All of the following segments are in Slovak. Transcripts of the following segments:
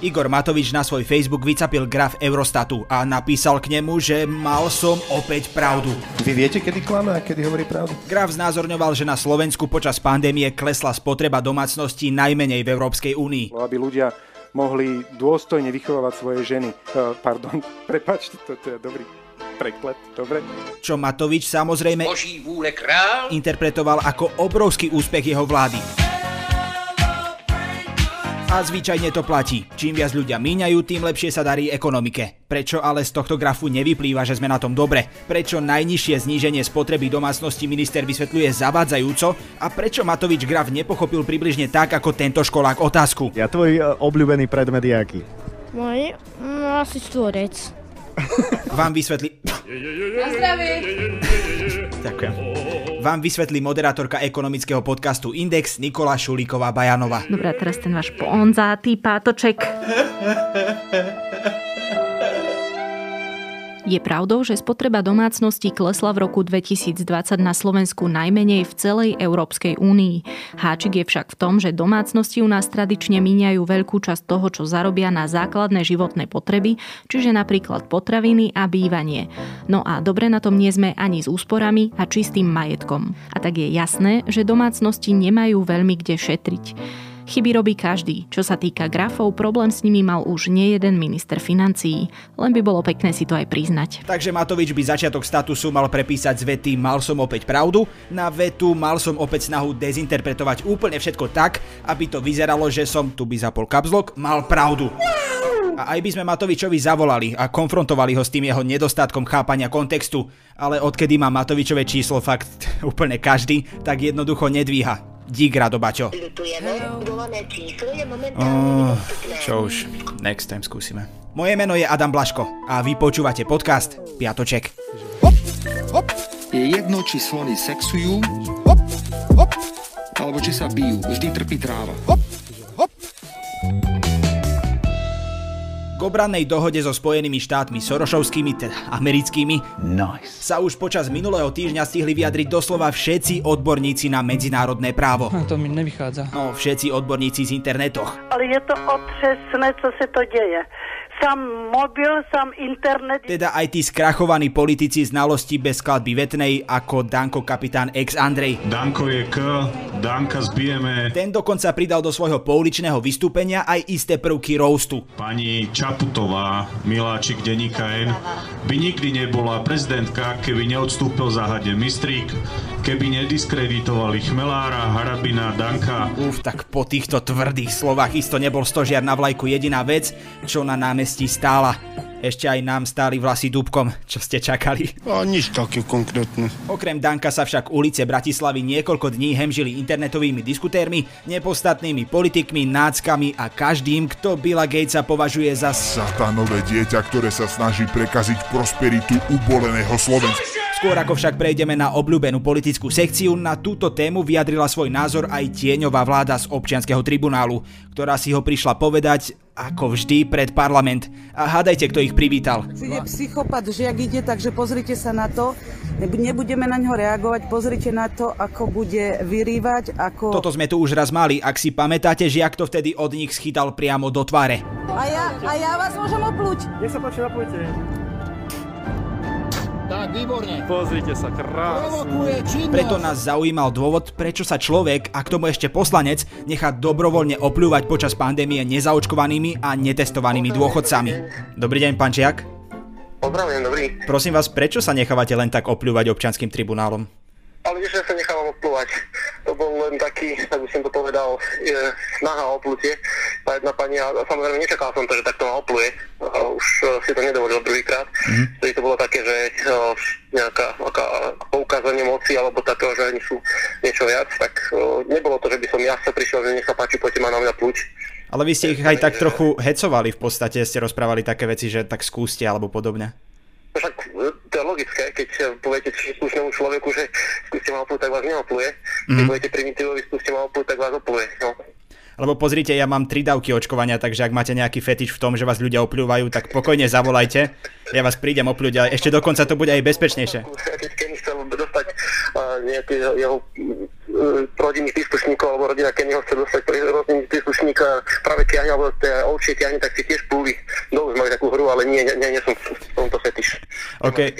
Igor Matovič na svoj Facebook vycapil graf Eurostatu a napísal k nemu, že mal som opäť pravdu. Vy viete, kedy klame a kedy hovorí pravdu? Graf znázorňoval, že na Slovensku počas pandémie klesla spotreba domácností najmenej v Európskej únii. Aby ľudia mohli dôstojne vychovávať svoje ženy. Uh, pardon, prepačte, to, to je dobrý preklep, dobre? Čo Matovič samozrejme interpretoval ako obrovský úspech jeho vlády. A zvyčajne to platí. Čím viac ľudia míňajú, tým lepšie sa darí ekonomike. Prečo ale z tohto grafu nevyplýva, že sme na tom dobre? Prečo najnižšie zníženie spotreby domácnosti minister vysvetľuje zavádzajúco? A prečo Matovič graf nepochopil približne tak, ako tento školák otázku? Ja tvoj uh, obľúbený predmet je aký? Môj? No, asi stvorec. Vám vysvetli... Na zdravie! Ďakujem. Vám vysvetlí moderátorka ekonomického podcastu Index Nikola Šulíková Bajanova. Dobre, teraz ten váš ponzátý pátoček. Je pravdou, že spotreba domácností klesla v roku 2020 na Slovensku najmenej v celej Európskej únii. Háčik je však v tom, že domácnosti u nás tradične míňajú veľkú časť toho, čo zarobia na základné životné potreby, čiže napríklad potraviny a bývanie. No a dobre na tom nie sme ani s úsporami a čistým majetkom. A tak je jasné, že domácnosti nemajú veľmi kde šetriť. Chyby robí každý. Čo sa týka grafov, problém s nimi mal už nie jeden minister financií. Len by bolo pekné si to aj priznať. Takže Matovič by začiatok statusu mal prepísať z vety mal som opäť pravdu na vetu mal som opäť snahu dezinterpretovať úplne všetko tak, aby to vyzeralo, že som, tu by zapol kapzlok, mal pravdu. A aj by sme Matovičovi zavolali a konfrontovali ho s tým jeho nedostatkom chápania kontextu, ale odkedy má Matovičové číslo fakt úplne každý, tak jednoducho nedvíha. Dík, Rado Baťo. Oh, čo už, next time skúsime. Moje meno je Adam Blaško a vy počúvate podcast Piatoček. Hop, hop. Je jedno, či slony sexujú, hop, hop. alebo či sa bijú. Vždy trpí tráva. Hop, hop. K obrannej dohode so Spojenými štátmi Sorošovskými, teda americkými, nice. sa už počas minulého týždňa stihli vyjadriť doslova všetci odborníci na medzinárodné právo. A to mi nevychádza. No, všetci odborníci z internetoch. Ale je to otřesné, co se to deje sam mobil, sam internet. Teda aj tí skrachovaní politici znalosti bez skladby vetnej ako Danko kapitán ex Andrej. Danko je K, Danka zbijeme. Ten dokonca pridal do svojho pouličného vystúpenia aj isté prvky roastu. Pani Čaputová, miláčik denníka N, by nikdy nebola prezidentka, keby neodstúpil za hade Mistrík, keby nediskreditovali Chmelára, Harabina, Danka. Uf, tak po týchto tvrdých slovách isto nebol stožiar na vlajku jediná vec, čo na námestí stála. Ešte aj nám stáli vlasy dúbkom, čo ste čakali. A nič také konkrétne. Okrem Danka sa však ulice Bratislavy niekoľko dní hemžili internetovými diskutérmi, nepostatnými politikmi, náckami a každým, kto Billa Gatesa považuje za satanové dieťa, ktoré sa snaží prekaziť prosperitu uboleného Slovenska. Skôr ako však prejdeme na obľúbenú politickú sekciu, na túto tému vyjadrila svoj názor aj tieňová vláda z občianskeho tribunálu, ktorá si ho prišla povedať ako vždy pred parlament. A hádajte, kto ich privítal. Je psychopat, že jak ide, takže pozrite sa na to. Nebudeme na ňo reagovať, pozrite na to, ako bude vyrývať, ako... Toto sme tu už raz mali, ak si pamätáte, že jak to vtedy od nich schytal priamo do tváre. A ja, a ja vás môžem oplúť. Nech sa páči, napojte. Tak, výborne. Pozrite sa, krásne. Preto nás zaujímal dôvod, prečo sa človek, a k tomu ešte poslanec, nechá dobrovoľne opľúvať počas pandémie nezaočkovanými a netestovanými dôchodcami. Dobrý deň, pán Čiak. Pozdravujem, dobrý. Prosím vás, prečo sa nechávate len tak opľúvať občanským tribunálom? Ale vieš, že sa nechávam opľúvať. To bol len taký, tak by som to povedal, je, snaha o oplutie. Tá jedna pani, a samozrejme nečakal som to, že takto ma opluje. A už uh, si to nedovolil druhýkrát. Mm-hmm. Vtedy to bolo také, že uh, nejaká aká, poukázanie moci alebo takého, že oni sú niečo viac. Tak uh, nebolo to, že by som ja sa prišiel, že nech sa páči, poďte ma na mňa pluť. Ale vy ste ich aj tak trochu hecovali v podstate, ste rozprávali také veci, že tak skúste alebo podobne. Však logické, keď poviete slušnému človeku, že skúste ma oplúť, tak vás neopluje. Mm-hmm. Keď poviete primitívovi, skúste ma oplúť, tak vás opluje. No. Lebo pozrite, ja mám tri dávky očkovania, takže ak máte nejaký fetiš v tom, že vás ľudia opľúvajú, tak pokojne zavolajte. Ja vás prídem opľúť a ešte dokonca to bude aj bezpečnejšie. Keď chcel dostať uh, nejaký jeho rodinných príslušníkov, alebo rodina Kennyho chce dostať rodinných príslušníka práve tiahne, alebo teda ovčie tiahne, tak si tiež plúvi. Dolu sme mali takú hru, ale nie, nie, nie som v tomto fetiš. OK.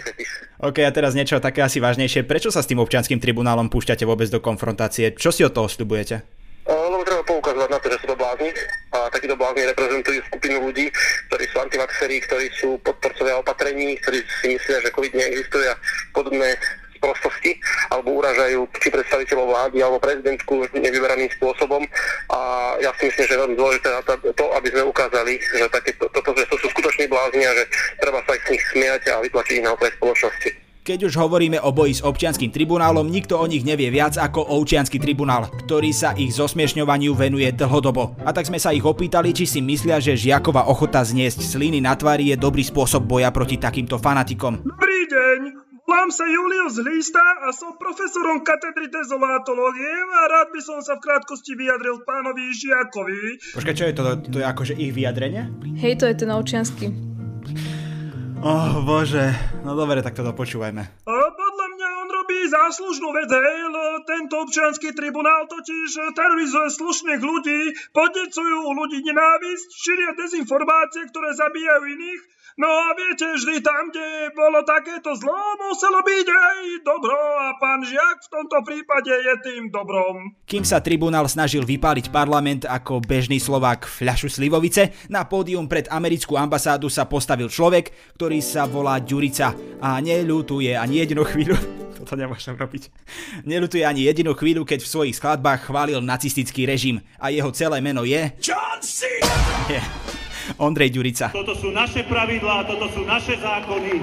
OK, a teraz niečo také asi vážnejšie. Prečo sa s tým občianským tribunálom púšťate vôbec do konfrontácie? Čo si od toho sľubujete? Lebo treba poukazovať na to, že sú to blázni a takíto blázni reprezentujú skupinu ľudí, ktorí sú antivaxerí, ktorí sú podporcovia opatrení, ktorí si myslia, že COVID neexistuje a podobné prostosti, alebo uražajú či predstaviteľov vlády, alebo prezidentku nevyberaným spôsobom. A ja si myslím, že je veľmi dôležité na to, aby sme ukázali, že také, to, to, že to sú skutoční blázni a že treba sa ich z nich smiať a vytlačiť ich na okraj spoločnosti. Keď už hovoríme o boji s občianským tribunálom, nikto o nich nevie viac ako občiansky tribunál, ktorý sa ich zosmiešňovaniu venuje dlhodobo. A tak sme sa ich opýtali, či si myslia, že žiaková ochota zniesť sliny na tvári je dobrý spôsob boja proti takýmto fanatikom. Dobrý deň, Volám sa Julius Hlista a som profesorom katedry dezolátológie a rád by som sa v krátkosti vyjadril pánovi Žiakovi. Počkaj, čo je to? To je akože ich vyjadrenie? Hej, to je ten občiansky. Oh, bože. No dobre, tak to dopočúvajme. A podľa mňa on robí záslužnú vec, hej, tento občianský tribunál totiž terorizuje slušných ľudí, podnecujú ľudí nenávisť, šíria dezinformácie, ktoré zabíjajú iných. No a viete, vždy tam, kde bolo takéto zlo, muselo byť aj dobro. A pán Žiak v tomto prípade je tým dobrom. Kým sa tribunál snažil vypáliť parlament ako bežný Slovák fľašu slivovice, na pódium pred americkú ambasádu sa postavil človek, ktorý sa volá Ďurica. A neľutuje ani jednu chvíľu toto nemôžem robiť. Nelutuje ani jedinú chvíľu, keď v svojich skladbách chválil nacistický režim a jeho celé meno je... John C. Yeah. Ondrej Ďurica. Toto sú naše pravidlá, toto sú naše zákony.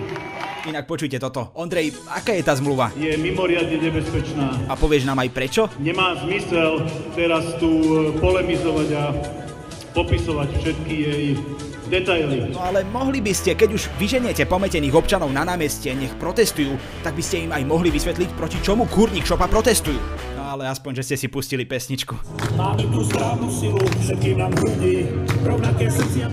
Inak počujte toto. Ondrej, aká je tá zmluva? Je mimoriadne nebezpečná. A povieš nám aj prečo? Nemá zmysel teraz tu polemizovať a popisovať všetky jej detaily. No ale mohli by ste, keď už vyženiete pometených občanov na námestie, nech protestujú, tak by ste im aj mohli vysvetliť, proti čomu kurník šopa protestujú ale aspoň, že ste si pustili pesničku. Máme tú správnu silu, nám ľudí,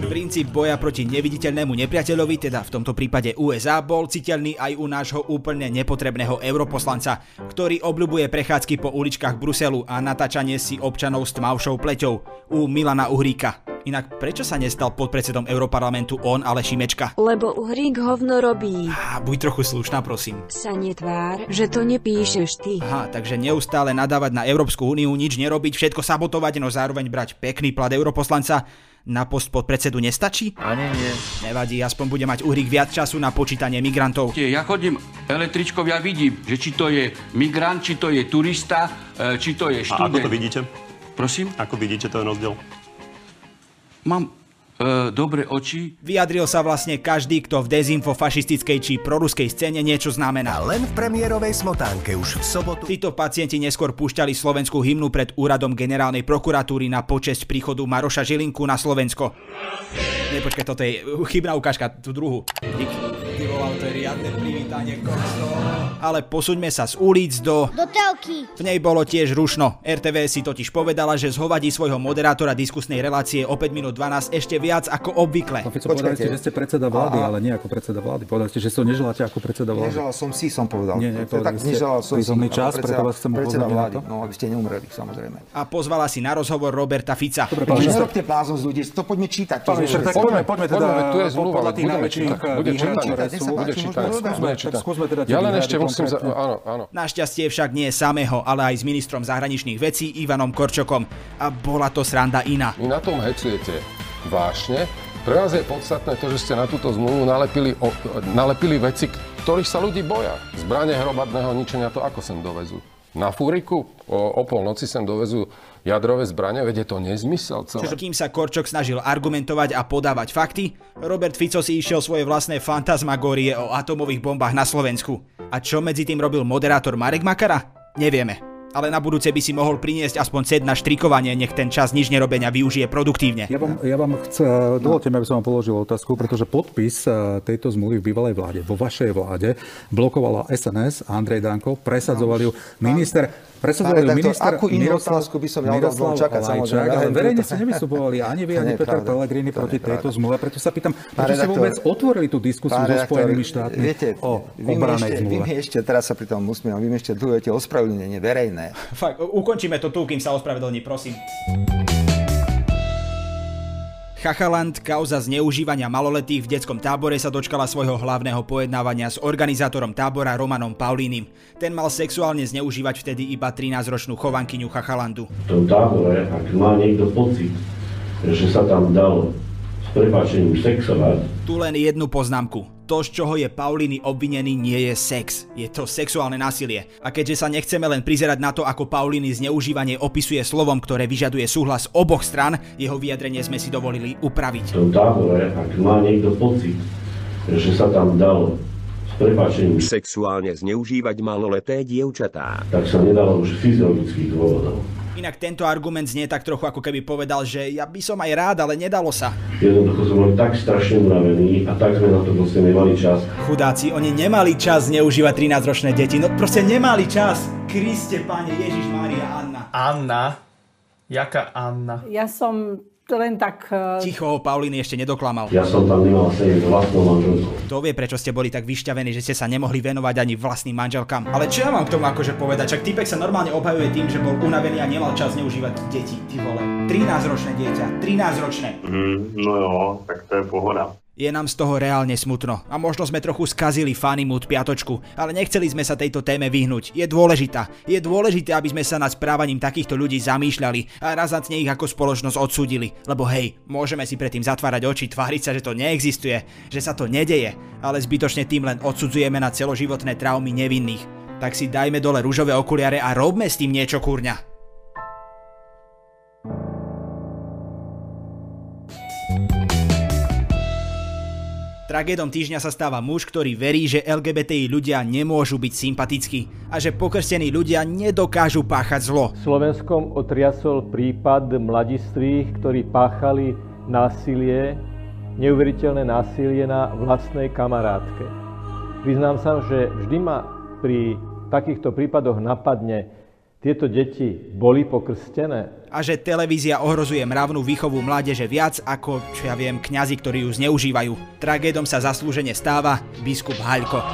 Princíp boja proti neviditeľnému nepriateľovi, teda v tomto prípade USA, bol citeľný aj u nášho úplne nepotrebného europoslanca, ktorý obľubuje prechádzky po uličkách Bruselu a natáčanie si občanov s tmavšou pleťou u Milana Uhríka. Inak prečo sa nestal podpredsedom Európarlamentu on, ale Šimečka? Lebo Uhrík hovno robí. Á, buď trochu slušná, prosím. Sa netvár, že to nepíšeš ty. Aha, takže neustále nadávať na Európsku úniu, nič nerobiť, všetko sabotovať, no zároveň brať pekný plat europoslanca na post pod predsedu nestačí? Ani nie. Nevadí, aspoň bude mať Uhrík viac času na počítanie migrantov. Ja chodím električkou, ja vidím, že či to je migrant, či to je turista, e, či to je študent. A ako to vidíte? Prosím? Ako vidíte ten rozdiel? Mám e, dobre oči. Vyjadril sa vlastne každý, kto v dezinfofašistickej či proruskej scéne niečo znamená. A len v premiérovej smotánke už v sobotu. Títo pacienti neskôr púšťali slovenskú hymnu pred úradom generálnej prokuratúry na počesť príchodu Maroša Žilinku na Slovensko. Nepočkaj, toto je chybná ukážka, tú druhú. Dík. Ty volal, to je riadne privítanie Ale posuňme sa z ulic do... Do telky. V nej bolo tiež rušno. RTV si totiž povedala, že zhovadí svojho moderátora diskusnej relácie o 5 minút 12 ešte viac ako obvykle. Fico, povedali ste, že ste predseda vlády, ale nie ako predseda vlády. Povedali ste, že to neželáte ako predseda vlády. Neželal som si, som povedal. Nie, nie, tak, neželal som si čas, preto vás chcem predseda vlády, no aby ste neumreli, samozrejme. A pozvala si na rozhovor Roberta Fica. Dobre, pán Nerobte blázon z ľudí, to poďme čítať. Pán tak poďme, poďme teda tu je zmluva, budeme čítať, bude čítať, bude čítať, skúsme čítať. teda ja len ešte musím, za... áno, áno. Našťastie však nie samého, ale aj s ministrom zahraničných vecí Ivanom Korčokom. A bola to sranda iná. Vy na tom hecujete vášne, pre vás je podstatné to, že ste na túto zmluvu nalepili, o, nalepili veci, ktorých sa ľudí boja. Zbranie hromadného ničenia to ako sem dovezú? Na fúriku o, o polnoci sem dovezú jadrové zbranie, veď je to nezmysel celé. Čiže kým sa Korčok snažil argumentovať a podávať fakty, Robert Fico si išiel svoje vlastné fantasmagórie o atomových bombách na Slovensku. A čo medzi tým robil moderátor Marek Makara? Nevieme ale na budúce by si mohol priniesť aspoň set na štrikovanie, nech ten čas nič nerobenia využije produktívne. Ja vám, ja vám chce, dovolte mi, aby som vám položil otázku, pretože podpis eh, tejto zmluvy v bývalej vláde, vo vašej vláde, blokovala SNS a Andrej Danko, presadzoval ju minister Presadzovali Pán redaktor, minister akú inú otázku by som ja od čakať, samozrejme, ale verejne ste nevystupovali ani vy, ani Peter. Pellegrini proti tejto zmluve. Preto sa pýtam, prečo ste vôbec otvorili tú diskusiu so Spojenými štátmi viete, o obranej ešte, vy zmluve? mi ešte, teraz sa pri tom usmievam, vy mi ešte dlhujete ospravedlnenie verejné. Fakt, ukončíme to tu, kým sa ospravedlní, prosím. Chachaland, kauza zneužívania maloletých v detskom tábore sa dočkala svojho hlavného pojednávania s organizátorom tábora Romanom Paulínim. Ten mal sexuálne zneužívať vtedy iba 13-ročnú chovankyňu Chachalandu. v tom tábore, ak má niekto pocit, že sa tam dalo s prepáčením sexovať, Tu len jednu poznámku. To, z čoho je Paulíny obvinený, nie je sex. Je to sexuálne násilie. A keďže sa nechceme len prizerať na to, ako Paulíny zneužívanie opisuje slovom, ktoré vyžaduje súhlas oboch stran, jeho vyjadrenie sme si dovolili upraviť. v tábore, ak má niekto pocit, že sa tam dalo s prepáčením Sexuálne zneužívať maloleté dievčatá. tak sa nedalo už fyziologických dôvodov. Inak tento argument znie tak trochu ako keby povedal, že ja by som aj rád, ale nedalo sa. Jednoducho sme boli tak strašne unavení a tak sme na to proste nemali čas. Chudáci, oni nemali čas zneužívať 13-ročné deti, no proste nemali čas. Kriste, páne, Ježiš, Mária, Anna. Anna? Jaká Anna? Ja som len tak... eh, Ticho, Paulíny ešte nedoklamal. Ja som tam nemal sedieť s vlastnou manželkou. To vie, prečo ste boli tak vyšťavení, že ste sa nemohli venovať ani vlastným manželkám. Ale čo ja mám k tomu akože povedať? Čak typek sa normálne obhajuje tým, že bol unavený a nemal čas neužívať deti, ty vole. 13-ročné dieťa, 13-ročné. Mm, no jo, tak to je pohoda. Je nám z toho reálne smutno a možno sme trochu skazili mood piatočku, ale nechceli sme sa tejto téme vyhnúť. Je dôležitá. Je dôležité, aby sme sa nad správaním takýchto ľudí zamýšľali a razantne ich ako spoločnosť odsúdili. Lebo hej, môžeme si predtým zatvárať oči, tváriť sa, že to neexistuje, že sa to nedeje, ale zbytočne tým len odsudzujeme na celoživotné traumy nevinných. Tak si dajme dole rúžové okuliare a robme s tým niečo kurňa. Tragédom týždňa sa stáva muž, ktorý verí, že LGBTI ľudia nemôžu byť sympatickí a že pokrstení ľudia nedokážu páchať zlo. Slovenskom otriasol prípad mladistvých, ktorí páchali násilie, neuveriteľné násilie na vlastnej kamarátke. Priznám sa, že vždy ma pri takýchto prípadoch napadne, tieto deti boli pokrstené. A že televízia ohrozuje mravnú výchovu mládeže viac ako, čo ja viem, kňazi, ktorí ju zneužívajú. Tragédom sa zaslúžene stáva biskup Haľko.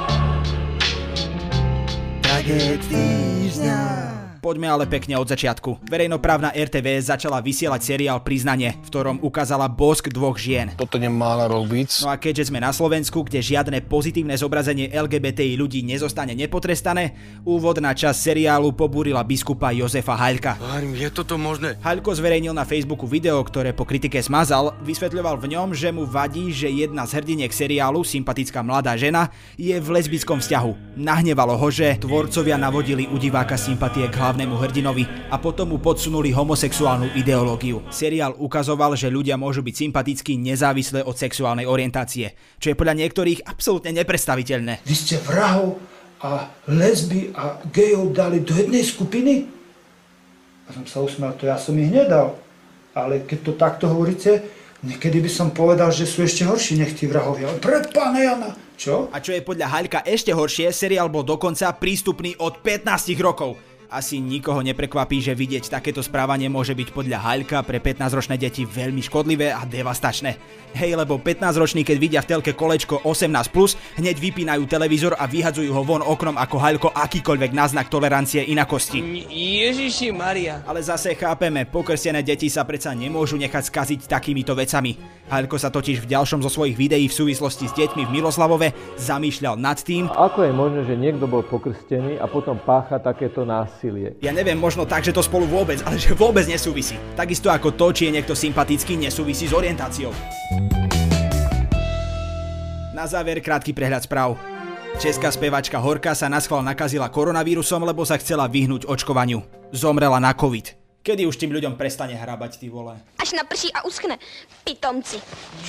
Tragéd týždňa. Poďme ale pekne od začiatku. Verejnoprávna RTVS začala vysielať seriál Priznanie, v ktorom ukázala bosk dvoch žien. Toto nemála robiť. No a keďže sme na Slovensku, kde žiadne pozitívne zobrazenie LGBTI ľudí nezostane nepotrestané, úvodná časť seriálu pobúrila biskupa Jozefa Haľka. Je toto možné? Haľko zverejnil na Facebooku video, ktoré po kritike smazal, vysvetľoval v ňom, že mu vadí, že jedna z hrdiniek seriálu, sympatická mladá žena, je v lesbickom vzťahu. Nahnevalo ho, že tvorcovia navodili u diváka sympatie k hlavnému hrdinovi a potom mu podsunuli homosexuálnu ideológiu. Seriál ukazoval, že ľudia môžu byť sympatickí nezávisle od sexuálnej orientácie, čo je podľa niektorých absolútne nepredstaviteľné. Vy ste vrahov a lesby a gejov dali do jednej skupiny? A som sa usmial, to ja som ich nedal. Ale keď to takto hovoríte, niekedy by som povedal, že sú ešte horší nech tí vrahovia. Pre pána Jana! Čo? A čo je podľa Haľka ešte horšie, seriál bol dokonca prístupný od 15 rokov. Asi nikoho neprekvapí, že vidieť takéto správanie môže byť podľa Haľka pre 15-ročné deti veľmi škodlivé a devastačné. Hej, lebo 15-roční, keď vidia v telke kolečko 18+, hneď vypínajú televízor a vyhadzujú ho von oknom ako Haľko akýkoľvek náznak tolerancie inakosti. Ježiši Maria. Ale zase chápeme, pokrstené deti sa predsa nemôžu nechať skaziť takýmito vecami. Haľko sa totiž v ďalšom zo svojich videí v súvislosti s deťmi v Miloslavove zamýšľal nad tým, Ako je možné, že niekto bol pokrstený a potom pácha takéto násilie? Ja neviem, možno tak, že to spolu vôbec, ale že vôbec nesúvisí. Takisto ako to, či je niekto sympatický, nesúvisí s orientáciou. Na záver krátky prehľad správ. Česká spevačka Horka sa naschval nakazila koronavírusom, lebo sa chcela vyhnúť očkovaniu. Zomrela na covid. Kedy už tým ľuďom prestane hrábať, ty vole? Až naprší a uschne. Pitomci.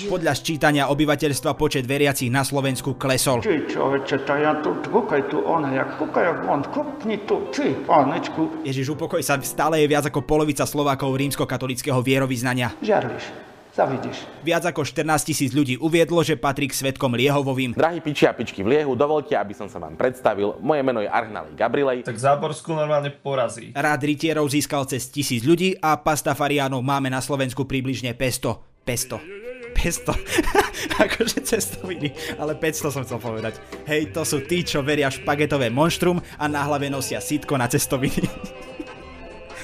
Podľa sčítania obyvateľstva počet veriacich na Slovensku klesol. Ty človeče, to ja tu, kúkaj tu ona, jak kúkaj, jak on, kúkni tu, ty, pánečku. Ježiš, upokoj sa, stále je viac ako polovica Slovákov rímskokatolického vierovýznania. Žiarliš. Zavidíš. Viac ako 14 tisíc ľudí uviedlo, že patrí k svetkom Liehovovým. Drahí piči a pičky v Liehu, dovolte, aby som sa vám predstavil. Moje meno je Arhnalej Gabrilej. Tak Záborsku normálne porazí. Rád rytierov získal cez tisíc ľudí a pastafariánov máme na Slovensku približne 500. 500. 500. akože cestoviny, ale 500 som chcel povedať. Hej, to sú tí, čo veria špagetové monštrum a na hlave nosia sitko na cestoviny.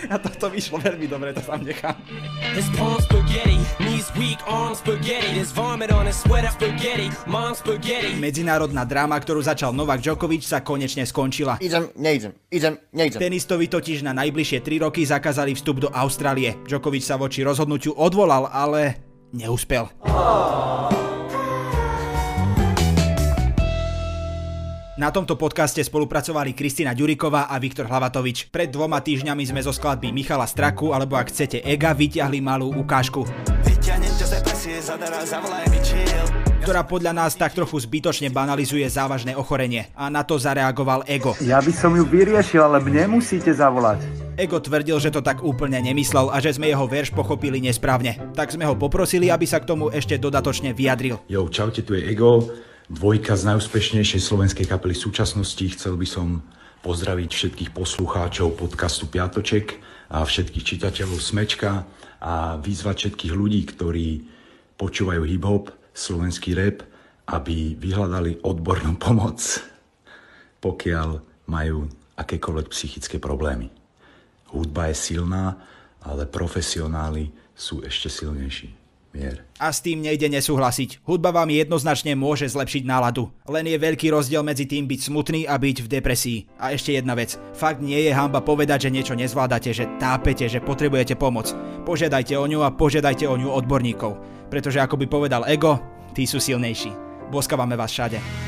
A toto vyšlo veľmi dobre, to tam nechám. Medzinárodná dráma, ktorú začal Novak Djokovic, sa konečne skončila. Idem, neidem, idem, neidem. Tenistovi totiž na najbližšie 3 roky zakázali vstup do Austrálie. Djokovic sa voči rozhodnutiu odvolal, ale neúspel. Na tomto podcaste spolupracovali Kristina Ďuriková a Viktor Hlavatovič. Pred dvoma týždňami sme zo skladby Michala Straku, alebo ak chcete Ega, vyťahli malú ukážku ktorá podľa nás tak trochu zbytočne banalizuje závažné ochorenie. A na to zareagoval Ego. Ja by som ju vyriešil, ale mne musíte zavolať. Ego tvrdil, že to tak úplne nemyslel a že sme jeho verš pochopili nesprávne. Tak sme ho poprosili, aby sa k tomu ešte dodatočne vyjadril. Jo, čaute, tu je Ego, dvojka z najúspešnejšej slovenskej kapely súčasnosti. Chcel by som pozdraviť všetkých poslucháčov podcastu Piatoček a všetkých čitateľov Smečka a vyzvať všetkých ľudí, ktorí počúvajú hip-hop, slovenský rap, aby vyhľadali odbornú pomoc, pokiaľ majú akékoľvek psychické problémy. Hudba je silná, ale profesionáli sú ešte silnejší. Mier. A s tým nejde nesúhlasiť. Hudba vám jednoznačne môže zlepšiť náladu. Len je veľký rozdiel medzi tým byť smutný a byť v depresii. A ešte jedna vec. Fakt nie je hamba povedať, že niečo nezvládate, že tápete, že potrebujete pomoc. Požiadajte o ňu a požiadajte o ňu odborníkov. Pretože ako by povedal Ego, tí sú silnejší. Boskávame vás všade.